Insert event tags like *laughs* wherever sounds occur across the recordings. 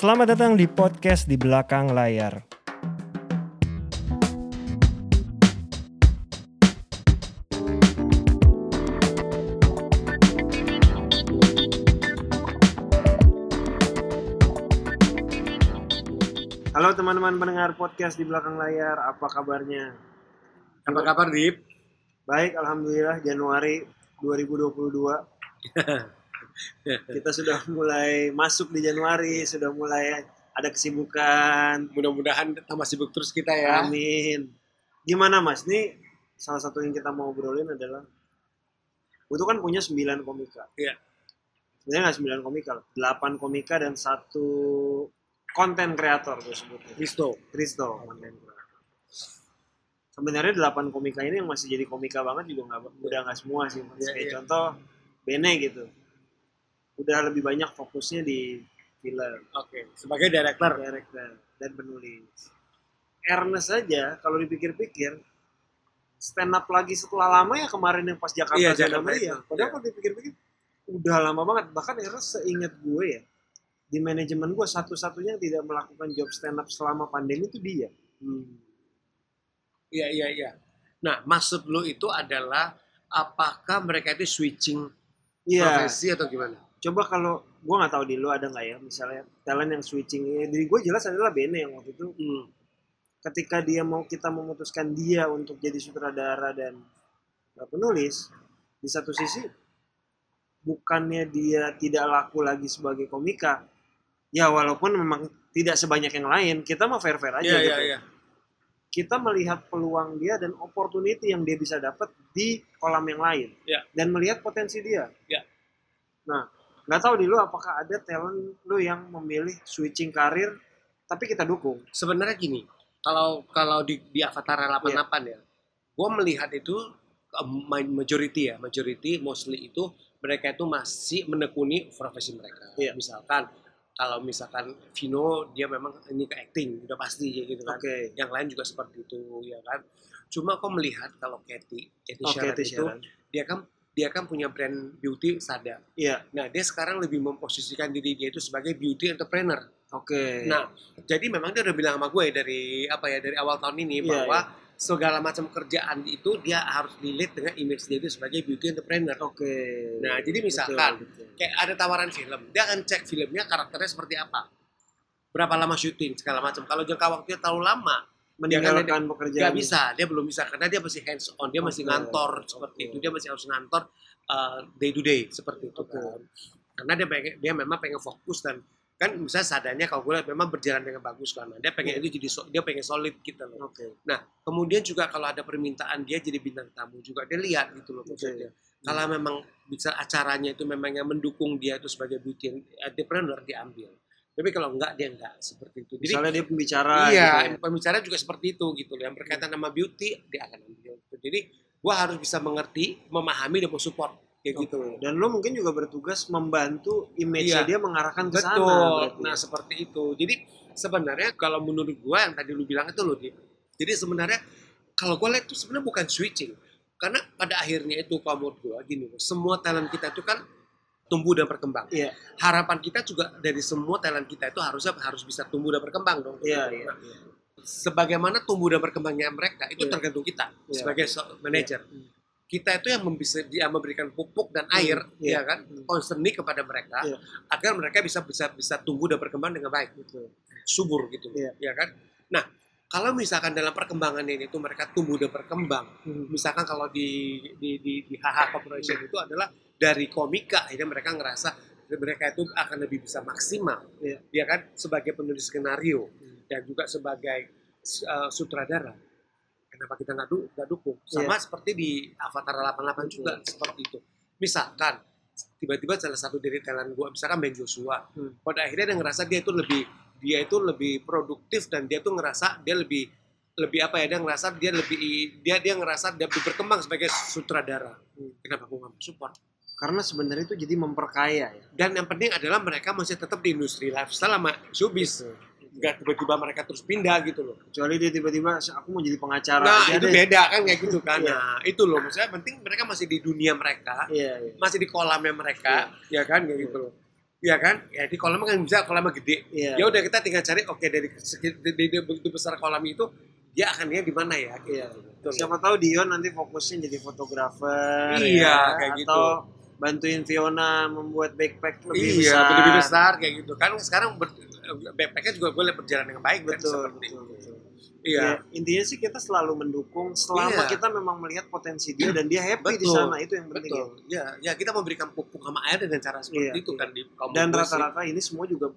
Selamat datang di podcast di belakang layar. Halo teman-teman pendengar podcast di belakang layar, apa kabarnya? Apa kabar, Dip? Baik, alhamdulillah Januari 2022. *laughs* *laughs* Kita sudah mulai masuk di Januari, sudah mulai ada kesibukan. Mudah-mudahan tambah sibuk terus kita ya. Amin. Gimana Mas? Ini salah satu yang kita mau obrolin adalah itu kan punya 9 komika. Iya. Sebenarnya nggak 9 komika, 8 komika dan satu konten kreator gue sebutnya. Risto. Kristo konten kreator. Sebenarnya 8 komika ini yang masih jadi komika banget juga nggak udah nggak semua sih. Mas. Iya, Kayak iya. contoh Bene gitu. Udah lebih banyak fokusnya di film, Oke. Sebagai director. director dan penulis. Ernest saja kalau dipikir-pikir stand up lagi setelah lama ya kemarin yang pas Jakarta Iya, Jakarta itu. Padahal Iya. kalau dipikir-pikir udah lama banget. Bahkan Ernest seingat gue ya di manajemen gue satu-satunya yang tidak melakukan job stand up selama pandemi itu dia. Hmm. Iya, iya, iya. Nah, maksud lu itu adalah apakah mereka itu switching Iya. profesi atau gimana? Coba kalau gue nggak tahu di lu ada nggak ya misalnya talent yang switching. Ya, Dari gue jelas adalah Bene yang waktu itu Hmm. ketika dia mau kita memutuskan dia untuk jadi sutradara dan penulis di satu sisi bukannya dia tidak laku lagi sebagai komika ya walaupun memang tidak sebanyak yang lain kita mah fair fair aja Iya, gitu iya, iya. kita melihat peluang dia dan opportunity yang dia bisa dapat di kolam yang lain Iya. dan melihat potensi dia Iya. nah nggak tahu di lu apakah ada talent lu yang memilih switching karir tapi kita dukung Sebenarnya gini, kalau kalau di, di Avatar 88 Iya. ya, gue melihat itu ma- majority ya, majority mostly itu mereka itu masih menekuni profesi mereka. Iya. Misalkan kalau misalkan Vino dia memang ini ke acting udah pasti ya gitu kan. oke Yang lain juga seperti itu ya kan. Cuma kok melihat kalau Katy, Katy oke Sharon itu itu dia kan dia kan punya brand beauty sadar. iya Nah dia sekarang lebih memposisikan diri dia itu sebagai beauty entrepreneur. oke Nah, jadi memang dia udah bilang sama gue dari apa ya dari awal tahun ini Iya, bahwa segala macam kerjaan itu dia harus dilihat dengan image dia itu sebagai beauty entrepreneur. Oke. Nah, jadi Betul, misalkan betul. kayak ada tawaran film, dia akan cek filmnya karakternya seperti apa. Berapa lama syuting segala macam. Kalau jangka waktunya terlalu lama, meninggalkan nggak pekerjaan. bisa, dia belum bisa karena dia masih hands on, dia masih Oke, ngantor seperti oke. itu, dia masih harus ngantor uh, day to day seperti itu Oke. kan. Karena dia pengen dia memang pengen fokus dan kan misalnya sadarnya kalau gue lihat memang berjalan dengan bagus kan. Dia pengen Iya. itu jadi so- dia pengen solid gitu loh. Oke. Nah, kemudian juga kalau ada permintaan dia jadi bintang tamu juga dia lihat gitu loh maksudnya. Kalau memang bisa acaranya itu memang yang mendukung dia itu sebagai beauty entrepreneur diambil. Tapi kalau enggak dia enggak seperti itu. Jadi Misalnya dia pembicara. iya, gitu ya. pembicara juga seperti itu gitu loh. Yang berkaitan sama beauty dia akan ambil. Jadi gua harus bisa mengerti, memahami dan mensupport kayak Oke. gitu. Dan lo mungkin juga bertugas membantu image Iya. dia mengarahkan ke sana. Betul. berarti. Nah, seperti itu. Jadi sebenarnya kalau menurut gua yang tadi lu bilang itu loh, Dik. Jadi sebenarnya kalau gua lihat itu sebenarnya bukan switching. Karena pada akhirnya itu kalau menurut gua gini semua talent kita itu kan tumbuh dan berkembang. Iya. Harapan kita juga dari semua talent kita itu harusnya harus bisa tumbuh dan berkembang dong. Iya, Gitu. iya. Nah, sebagaimana tumbuh dan berkembangnya mereka itu Iya. tergantung kita Iya. sebagai so- manajer. Hmm. Kita itu yang bisa dia memberikan pupuk dan air, Iya. ya kan, Hmm. concerning kepada mereka Iya. agar mereka bisa bisa bisa tumbuh dan berkembang dengan baik, Betul. subur gitu, Iya. ya kan. Nah, kalau misalkan dalam perkembangan ini itu mereka tumbuh dan berkembang, Hmm. misalkan kalau di di di, di HH Corporation itu adalah dari komika, akhirnya mereka ngerasa mereka itu akan lebih bisa maksimal, Iya. ya kan, sebagai penulis skenario Hmm. dan juga sebagai uh, sutradara. Kenapa kita nggak du- dukung? Iya. Sama seperti di Avatar 88 juga seperti itu. Misalkan tiba-tiba salah satu dari talent gue, misalkan Ben Joshua, Hmm. pada akhirnya dia ngerasa dia itu lebih dia itu lebih produktif dan dia tuh ngerasa dia lebih lebih apa ya dia ngerasa dia lebih dia dia ngerasa dia lebih berkembang sebagai sutradara. Hmm. Kenapa gue nggak support? Karena sebenarnya itu jadi memperkaya ya. Dan yang penting adalah mereka masih tetap di industri lifestyle sama showbiz. Nggak tiba-tiba mereka terus pindah gitu loh. Kecuali dia tiba-tiba aku mau jadi pengacara. Nah aja itu deh. beda kan kayak gitu kan. *laughs* Iya. Nah itu loh maksudnya penting mereka masih di dunia mereka, Iya, iya. masih di kolamnya mereka, ya kan kayak gitu loh. Iya kan? Ya di kolam kan bisa kolamnya gede. Iya. Ya udah kita tinggal cari oke dari segi- dari, begitu besar kolam itu dia akan dia di mana ya? Gitu. Iya. Siapa tahu Dion nanti fokusnya jadi fotografer Iya, ya, kayak gitu. Bantuin Fiona membuat backpack lebih iya, besar. lebih besar kayak gitu. Kan sekarang ber, backpacknya juga boleh berjalan dengan baik kan, Betul, seperti betul, betul. Iya. Ya, intinya sih kita selalu mendukung selama Iya. kita memang melihat potensi dia dan dia happy di Betul, sana itu yang penting. Betul. Ya, ya kita memberikan pupuk sama air dengan cara seperti Iya, itu iya. kan di kaum Dan rata-rata ini semua juga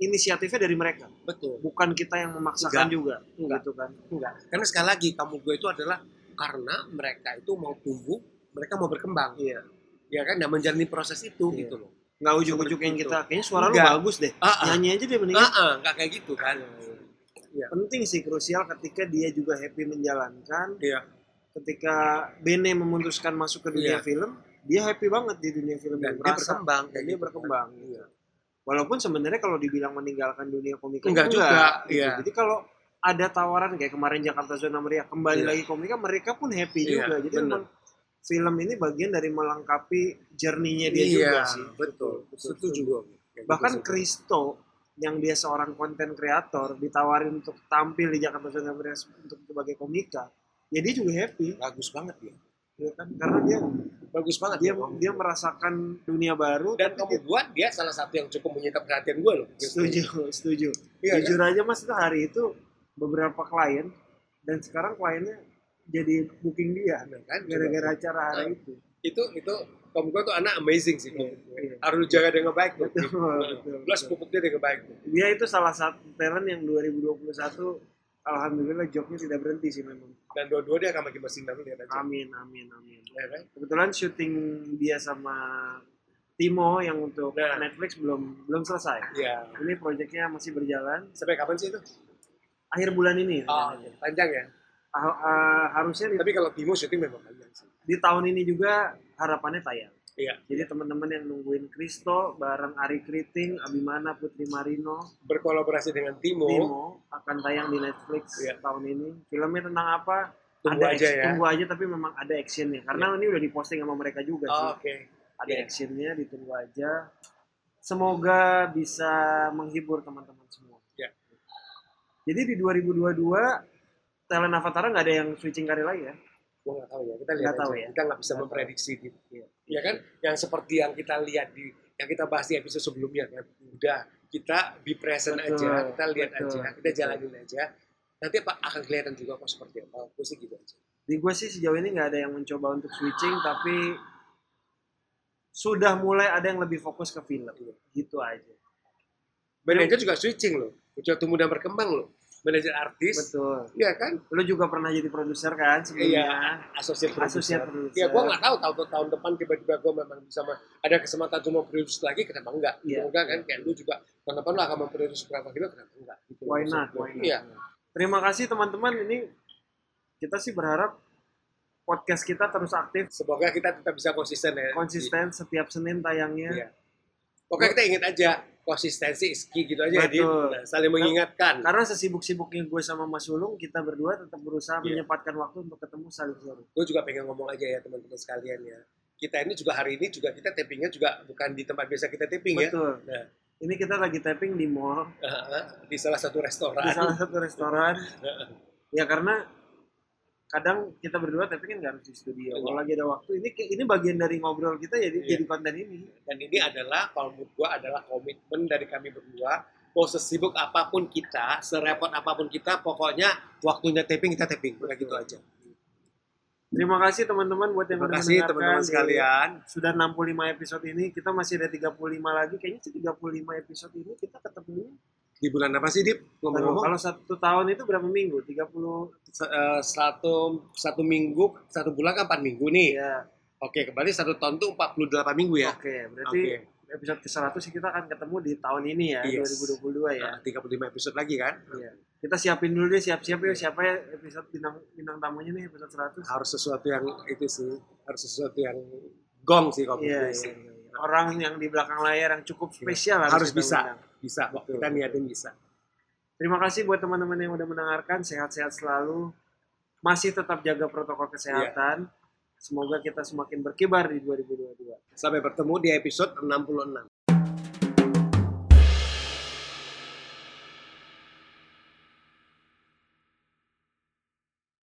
inisiatifnya dari mereka, betul. bukan kita yang memaksakan Enggak. juga, Enggak. gitu kan? Enggak. Karena sekali lagi kamu gue itu adalah karena mereka itu mau tumbuh, mereka mau berkembang. Iya. Ya kan, dan menjalani proses itu Iya. gitu loh. Nggak ujuk-ujuk yang kita, kayaknya suara lu Enggak. bagus deh, Ah, ah. nyanyi aja deh mendingan. Ah, enggak kayak gitu kan. Iya. Penting sih krusial ketika dia juga happy menjalankan, Iya. ketika Bene memutuskan masuk ke dunia Iya. film, dia happy banget di dunia film Dan dia berkembang dan dia gitu berkembang. kan. Iya. Walaupun sebenarnya kalau dibilang meninggalkan dunia komika Enggak juga, gitu. iya. Jadi kalau ada tawaran kayak kemarin Jakarta Zona Meriah kembali Iya. lagi komika, mereka pun happy Iya, juga. Jadi bener. memang film ini bagian dari melengkapi journey-nya dia iya, juga sih. betul. Setuju gue. Kayak Bahkan gitu sih. Kristo yang dia seorang konten kreator ditawarin untuk tampil di Jakarta Meriah untuk sebagai komika, ya dia juga happy, bagus banget ya. ya kan? Karena dia Bagus banget dia ya, dia merasakan dunia baru dan kamu buat dia salah satu yang cukup menyita perhatian gue loh. setuju *laughs* setuju Iya, jujur aja mas itu hari itu beberapa klien dan sekarang kliennya jadi booking dia Nah, kan? gara-gara acara hari itu. itu itu kamu gue tuh anak amazing sih gue. Iya. harus jaga dengan baik. Betul, Nah, betul, plus pupuk dia dengan baik dia itu salah satu talent yang 2021 alhamdulillah jobnya tidak berhenti sih memang. Dan dua-dua dia akan makin bersinar lihat aja. Amin amin amin. Ya kan? Kebetulan syuting dia sama Timo yang untuk Nah. Netflix belum belum selesai. Ya ini proyeknya masih berjalan. Sampai kapan sih itu? Akhir bulan ini. Oh, rencananya. panjang ya Ah, ah, harusnya di, tapi kalau Timo syuting memang panjang sih di tahun ini juga harapannya tayang iya Jadi teman-teman yang nungguin Kristo bareng Ari Kriting, Abimana, Putri Marino, berkolaborasi dengan Timo, Timo akan tayang di Netflix Iya. tahun ini. Filmnya tentang apa? Tunggu ada aja ya. Tunggu aja tapi memang ada actionnya. Karena ini udah diposting sama mereka juga Oh, sih. oke Ada iya. actionnya, ditunggu aja. Semoga bisa menghibur teman-teman semua. Iya. Jadi di 2022 talent Avatar nggak ada yang switching karir lagi ya? gue nggak tahu ya kita lihat tahu ya. kita nggak bisa Nggak memprediksi gitu Iya. ya kan yang seperti yang kita lihat di yang kita bahas di episode sebelumnya kan udah kita be present Betul, aja kita lihat betul, aja kita betul. jalanin aja nanti apa akan kelihatan juga kok seperti apa gue sih gitu aja Di gue sih sejauh ini nggak ada yang mencoba untuk switching, tapi sudah mulai ada yang lebih fokus ke film. Gitu aja. manajer juga switching loh udah tumbuh dan berkembang loh manajer artis Betul. Iya kan Lu juga pernah jadi produser kan sebelumnya? Iya, asosiat Asosiat produser. produser. Ya, gue nggak tahu tahun tahun depan tiba-tiba gue memang bisa ada kesempatan untuk memproduksi lagi, kenapa enggak? Iya. Semoga kan kayak lu juga tahun depan lu akan memproduksi berapa kilo, kenapa enggak? Gitu. Why not? Gua. Why not? Iya. Terima kasih teman-teman. Ini kita sih berharap podcast kita terus aktif, Semoga kita tetap bisa konsisten ya. konsisten setiap Senin tayangnya. Iya. Pokoknya kita ingat aja konsistensi is key gitu aja Di, Betul. nah, saling mengingatkan. Karena sesibuk-sibuknya gue sama Mas Ulung, kita berdua tetap berusaha Iya. menyempatkan waktu untuk ketemu saling sharing. Gue juga pengen ngomong aja ya teman-teman sekalian ya. Kita ini juga hari ini juga kita tappingnya juga bukan di tempat biasa kita tapping ya. Betul. Nah, Ini kita lagi tapping di mall, di salah satu restoran. di salah satu restoran. *laughs* ya karena kadang kita berdua tapi kan nggak harus di studio. Kalau lagi ada waktu, ini ini bagian dari ngobrol kita jadi Iya. jadi konten ini. Dan ini adalah kalau menurut gua adalah komitmen dari kami berdua. Mau sesibuk apa pun kita, serepot apa pun kita, pokoknya waktunya tapping kita tapping. Udah gitu aja. Terima kasih teman-teman buat yang Terima udah kasih mendengarkan teman-teman sekalian. Sudah 65 episode ini, kita masih ada 35 lagi. Kayaknya sih 35 episode ini kita ketemunya. Di bulan apa sih, Dip? Ngomong-ngomong, kalau satu tahun itu berapa minggu? 30 se- eh, satu, satu minggu, satu bulan kan 4 minggu nih. ya. Oke, kembali satu tahun tuh 48 minggu ya. Oke, berarti Oke. episode ke-100 sih kita akan ketemu di tahun ini ya, Yes. 2022 ya. Nah, 35 episode lagi kan. Iya. Kita siapin dulu deh, siap-siap ya siapa ya episode bintang bintang tamunya nih episode 100. Harus sesuatu yang itu sih, harus sesuatu yang gong sih kalau Iya, iya, iya. Orang yang di belakang layar yang cukup spesial Harus kita bisa. undang. Bisa, Betul. kita niatin bisa. Terima kasih buat teman-teman yang udah mendengarkan, sehat-sehat selalu. Masih tetap jaga protokol kesehatan. Semoga kita semakin berkibar di 2022. Sampai bertemu di episode 66.